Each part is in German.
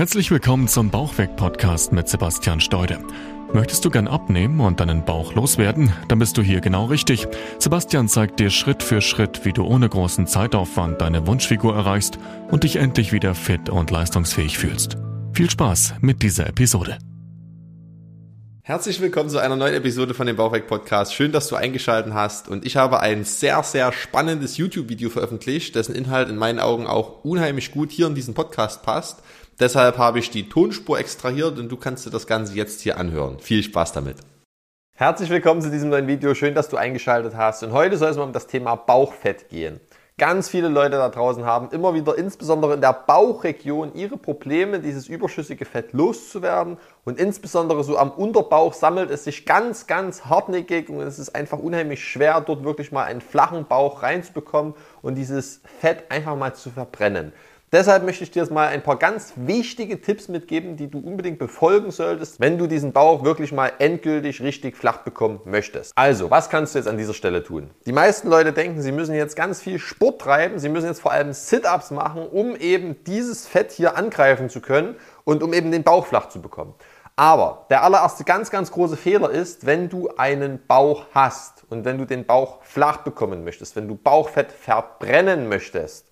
Herzlich willkommen zum Bauchweg-Podcast mit Sebastian Steude. Möchtest du gern abnehmen und deinen Bauch loswerden? Dann bist du hier genau richtig. Sebastian zeigt dir Schritt für Schritt, wie du ohne großen Zeitaufwand deine Wunschfigur erreichst und dich endlich wieder fit und leistungsfähig fühlst. Viel Spaß mit dieser Episode. Herzlich willkommen zu einer neuen Episode von dem Bauchweg Podcast. Schön, dass du eingeschaltet hast und ich habe ein sehr, sehr spannendes YouTube-Video veröffentlicht, dessen Inhalt in meinen Augen auch unheimlich gut hier in diesen Podcast passt. Deshalb habe ich die Tonspur extrahiert und du kannst dir das Ganze jetzt hier anhören. Viel Spaß damit. Herzlich willkommen zu diesem neuen Video. Schön, dass du eingeschaltet hast. Und heute soll es mal um das Thema Bauchfett gehen. Ganz viele Leute da draußen haben immer wieder, insbesondere in der Bauchregion, ihre Probleme, dieses überschüssige Fett loszuwerden. Und insbesondere so am Unterbauch sammelt es sich ganz, ganz hartnäckig und es ist einfach unheimlich schwer, dort wirklich mal einen flachen Bauch reinzubekommen und dieses Fett einfach mal zu verbrennen. Deshalb möchte ich dir jetzt mal ein paar ganz wichtige Tipps mitgeben, die du unbedingt befolgen solltest, wenn du diesen Bauch wirklich mal endgültig richtig flach bekommen möchtest. Also, was kannst du jetzt an dieser Stelle tun? Die meisten Leute denken, sie müssen jetzt ganz viel Sport treiben, sie müssen jetzt vor allem Sit-ups machen, um eben dieses Fett hier angreifen zu können und um eben den Bauch flach zu bekommen. Aber der allererste ganz, ganz große Fehler ist, wenn du einen Bauch hast und wenn du den Bauch flach bekommen möchtest, wenn du Bauchfett verbrennen möchtest,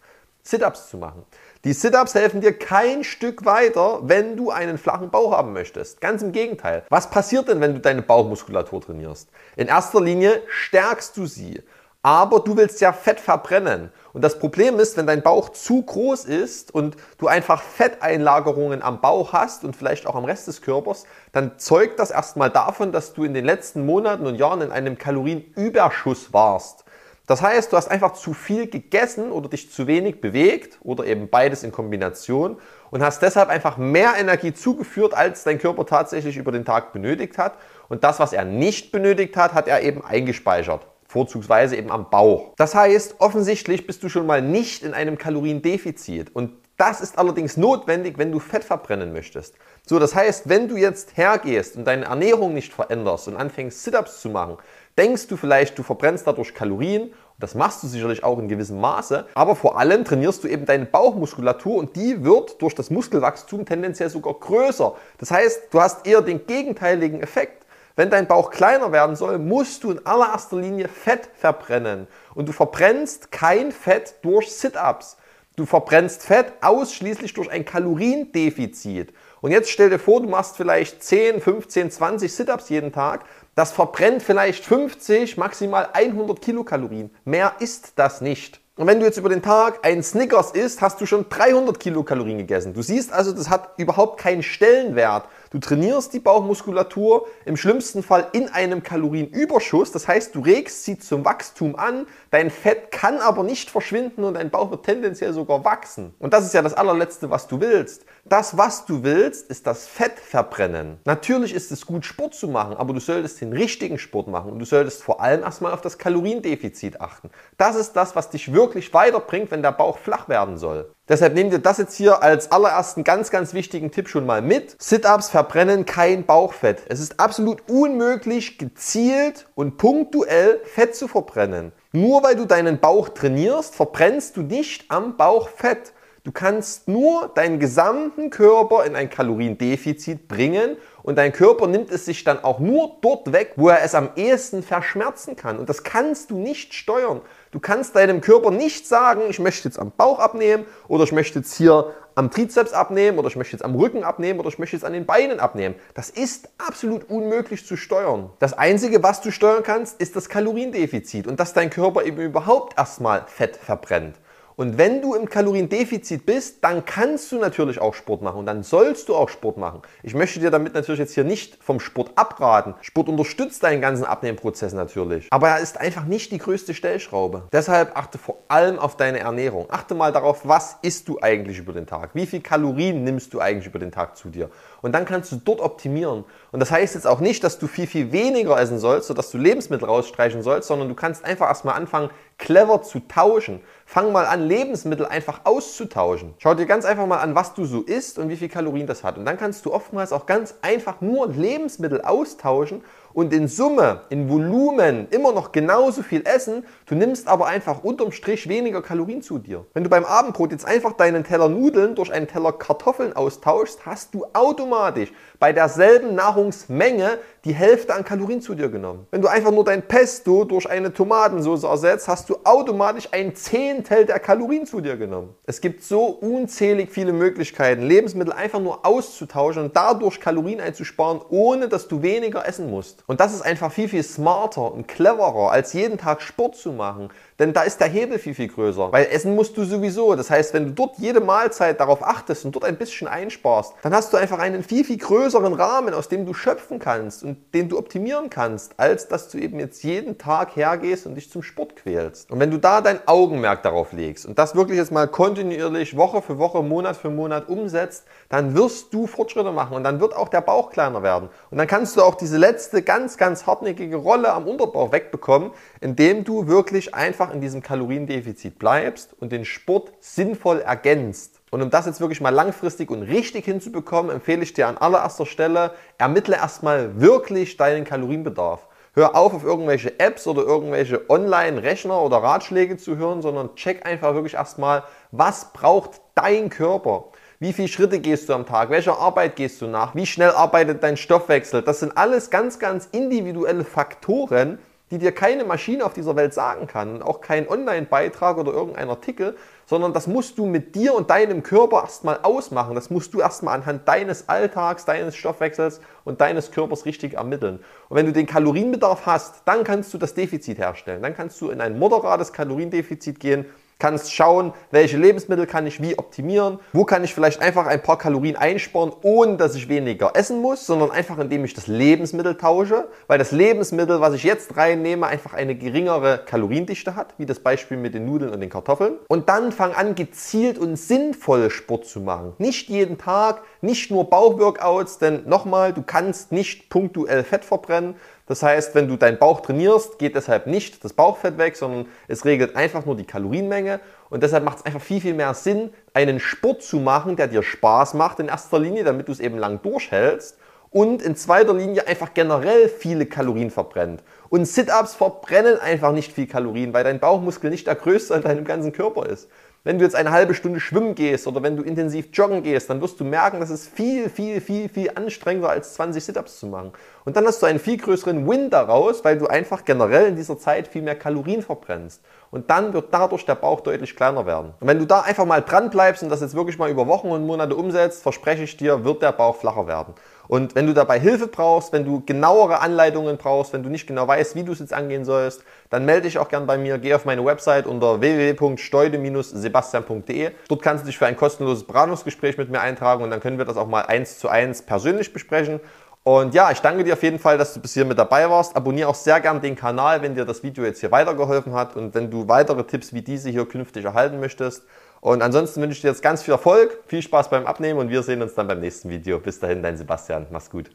Sit-ups zu machen. Die Sit-ups helfen dir kein Stück weiter, wenn du einen flachen Bauch haben möchtest. Ganz im Gegenteil. Was passiert denn, wenn du deine Bauchmuskulatur trainierst? In erster Linie stärkst du sie. Aber du willst ja Fett verbrennen. Und das Problem ist, wenn dein Bauch zu groß ist und du einfach Fetteinlagerungen am Bauch hast und vielleicht auch am Rest des Körpers, dann zeugt das erstmal davon, dass du in den letzten Monaten und Jahren in einem Kalorienüberschuss warst. Das heißt, du hast einfach zu viel gegessen oder dich zu wenig bewegt oder eben beides in Kombination und hast deshalb einfach mehr Energie zugeführt, als dein Körper tatsächlich über den Tag benötigt hat. Und das, was er nicht benötigt hat, hat er eben eingespeichert. Vorzugsweise eben am Bauch. Das heißt, offensichtlich bist du schon mal nicht in einem Kaloriendefizit. Und das ist allerdings notwendig, wenn du Fett verbrennen möchtest. So, das heißt, wenn du jetzt hergehst und deine Ernährung nicht veränderst und anfängst Sit-ups zu machen, denkst du vielleicht, du verbrennst dadurch Kalorien. Und das machst du sicherlich auch in gewissem Maße. Aber vor allem trainierst du eben deine Bauchmuskulatur und die wird durch das Muskelwachstum tendenziell sogar größer. Das heißt, du hast eher den gegenteiligen Effekt. Wenn dein Bauch kleiner werden soll, musst du in allererster Linie Fett verbrennen. Und du verbrennst kein Fett durch Sit-ups. Du verbrennst Fett ausschließlich durch ein Kaloriendefizit. Und jetzt stell dir vor, du machst vielleicht 10, 15, 20 Sit-ups jeden Tag. Das verbrennt vielleicht 50, maximal 100 Kilokalorien. Mehr ist das nicht. Und wenn du jetzt über den Tag einen Snickers isst, hast du schon 300 Kilokalorien gegessen. Du siehst also, das hat überhaupt keinen Stellenwert. Du trainierst die Bauchmuskulatur im schlimmsten Fall in einem Kalorienüberschuss. Das heißt, du regst sie zum Wachstum an. Dein Fett kann aber nicht verschwinden und dein Bauch wird tendenziell sogar wachsen. Und das ist ja das allerletzte, was du willst. Das, was du willst, ist das Fett verbrennen. Natürlich ist es gut, Sport zu machen, aber du solltest den richtigen Sport machen und du solltest vor allem erstmal auf das Kaloriendefizit achten. Das ist das, was dich wirklich weiterbringt, wenn der Bauch flach werden soll. Deshalb nehmt ihr das jetzt hier als allerersten ganz, ganz wichtigen Tipp schon mal mit. Sit-ups verbrennen kein Bauchfett. Es ist absolut unmöglich, gezielt und punktuell Fett zu verbrennen. Nur weil du deinen Bauch trainierst, verbrennst du nicht am Bauch Fett. Du kannst nur deinen gesamten Körper in ein Kaloriendefizit bringen und dein Körper nimmt es sich dann auch nur dort weg, wo er es am ehesten verschmerzen kann. Und das kannst du nicht steuern. Du kannst deinem Körper nicht sagen, ich möchte jetzt am Bauch abnehmen oder ich möchte jetzt hier am Trizeps abnehmen oder ich möchte jetzt am Rücken abnehmen oder ich möchte jetzt an den Beinen abnehmen. Das ist absolut unmöglich zu steuern. Das Einzige, was du steuern kannst, ist das Kaloriendefizit und dass dein Körper eben überhaupt erstmal Fett verbrennt. Und wenn du im Kaloriendefizit bist, dann kannst du natürlich auch Sport machen und dann sollst du auch Sport machen. Ich möchte dir damit natürlich jetzt hier nicht vom Sport abraten. Sport unterstützt deinen ganzen Abnehmprozess natürlich, aber er ist einfach nicht die größte Stellschraube. Deshalb achte vor allem auf deine Ernährung. Achte mal darauf, was isst du eigentlich über den Tag? Wie viel Kalorien nimmst du eigentlich über den Tag zu dir? Und dann kannst du dort optimieren. Und das heißt jetzt auch nicht, dass du viel, viel weniger essen sollst, sodass du Lebensmittel rausstreichen sollst, sondern du kannst einfach erstmal anfangen, clever zu tauschen. Fang mal an, Lebensmittel einfach auszutauschen. Schau dir ganz einfach mal an, was du so isst und wie viel Kalorien das hat. Und dann kannst du oftmals auch ganz einfach nur Lebensmittel austauschen und in Summe, in Volumen immer noch genauso viel essen, du nimmst aber einfach unterm Strich weniger Kalorien zu dir. Wenn du beim Abendbrot jetzt einfach deinen Teller Nudeln durch einen Teller Kartoffeln austauschst, hast du automatisch bei derselben Nahrungsmenge die Hälfte an Kalorien zu dir genommen. Wenn du einfach nur dein Pesto durch eine Tomatensauce ersetzt, hast du automatisch ein Zehntel der Kalorien zu dir genommen. Es gibt so unzählig viele Möglichkeiten, Lebensmittel einfach nur auszutauschen und dadurch Kalorien einzusparen, ohne dass du weniger essen musst. Und das ist einfach viel, viel smarter und cleverer, als jeden Tag Sport zu machen. Denn da ist der Hebel viel, viel größer. Weil essen musst du sowieso. Das heißt, wenn du dort jede Mahlzeit darauf achtest und dort ein bisschen einsparst, dann hast du einfach einen viel, viel größeren Rahmen, aus dem du schöpfen kannst und den du optimieren kannst, als dass du eben jetzt jeden Tag hergehst und dich zum Sport quälst. Und wenn du da dein Augenmerk darauf legst und das wirklich jetzt mal kontinuierlich Woche für Woche, Monat für Monat umsetzt, dann wirst du Fortschritte machen und dann wird auch der Bauch kleiner werden. Und dann kannst du auch diese letzte ganz, ganz hartnäckige Rolle am Unterbauch wegbekommen, indem du wirklich einfach einfach in diesem Kaloriendefizit bleibst und den Sport sinnvoll ergänzt. Und um das jetzt wirklich mal langfristig und richtig hinzubekommen, empfehle ich dir an allererster Stelle, ermittle erstmal wirklich deinen Kalorienbedarf. Hör auf, auf irgendwelche Apps oder irgendwelche Online-Rechner oder Ratschläge zu hören, sondern check einfach wirklich erstmal, was braucht dein Körper? Wie viele Schritte gehst du am Tag? Welcher Arbeit gehst du nach? Wie schnell arbeitet dein Stoffwechsel? Das sind alles ganz, ganz individuelle Faktoren, die dir keine Maschine auf dieser Welt sagen kann, auch kein Online-Beitrag oder irgendein Artikel, sondern das musst du mit dir und deinem Körper erstmal ausmachen. Das musst du erstmal anhand deines Alltags, deines Stoffwechsels und deines Körpers richtig ermitteln. Und wenn du den Kalorienbedarf hast, dann kannst du das Defizit herstellen. Dann kannst du in ein moderates Kaloriendefizit gehen kannst schauen, welche Lebensmittel kann ich wie optimieren, wo kann ich vielleicht einfach ein paar Kalorien einsparen, ohne dass ich weniger essen muss, sondern einfach indem ich das Lebensmittel tausche, weil das Lebensmittel, was ich jetzt reinnehme, einfach eine geringere Kaloriendichte hat, wie das Beispiel mit den Nudeln und den Kartoffeln. Und dann fang an, gezielt und sinnvoll Sport zu machen. Nicht jeden Tag, nicht nur Bauchworkouts, denn nochmal, du kannst nicht punktuell Fett verbrennen, das heißt, wenn du deinen Bauch trainierst, geht deshalb nicht das Bauchfett weg, sondern es regelt einfach nur die Kalorienmenge. Und deshalb macht es einfach viel, viel mehr Sinn, einen Sport zu machen, der dir Spaß macht in erster Linie, damit du es eben lang durchhältst. Und in zweiter Linie einfach generell viele Kalorien verbrennt. Und Sit-Ups verbrennen einfach nicht viel Kalorien, weil dein Bauchmuskel nicht der größte in deinem ganzen Körper ist. Wenn du jetzt eine halbe Stunde schwimmen gehst oder wenn du intensiv joggen gehst, dann wirst du merken, das ist viel, viel, viel, viel anstrengender als 20 Sit-Ups zu machen. Und dann hast du einen viel größeren Win daraus, weil du einfach generell in dieser Zeit viel mehr Kalorien verbrennst. Und dann wird dadurch der Bauch deutlich kleiner werden. Und wenn du da einfach mal dran bleibst und das jetzt wirklich mal über Wochen und Monate umsetzt, verspreche ich dir, wird der Bauch flacher werden. Und wenn du dabei Hilfe brauchst, wenn du genauere Anleitungen brauchst, wenn du nicht genau weißt, wie du es jetzt angehen sollst, dann melde dich auch gern bei mir. Geh auf meine Website unter www.steude-sebastian.de. Dort kannst du dich für ein kostenloses Beratungsgespräch mit mir eintragen und dann können wir das auch mal eins zu eins persönlich besprechen. Und ja, ich danke dir auf jeden Fall, dass du bis hier mit dabei warst. Abonniere auch sehr gern den Kanal, wenn dir das Video jetzt hier weitergeholfen hat und wenn du weitere Tipps wie diese hier künftig erhalten möchtest. Und ansonsten wünsche ich dir jetzt ganz viel Erfolg, viel Spaß beim Abnehmen und wir sehen uns dann beim nächsten Video. Bis dahin, dein Sebastian. Mach's gut.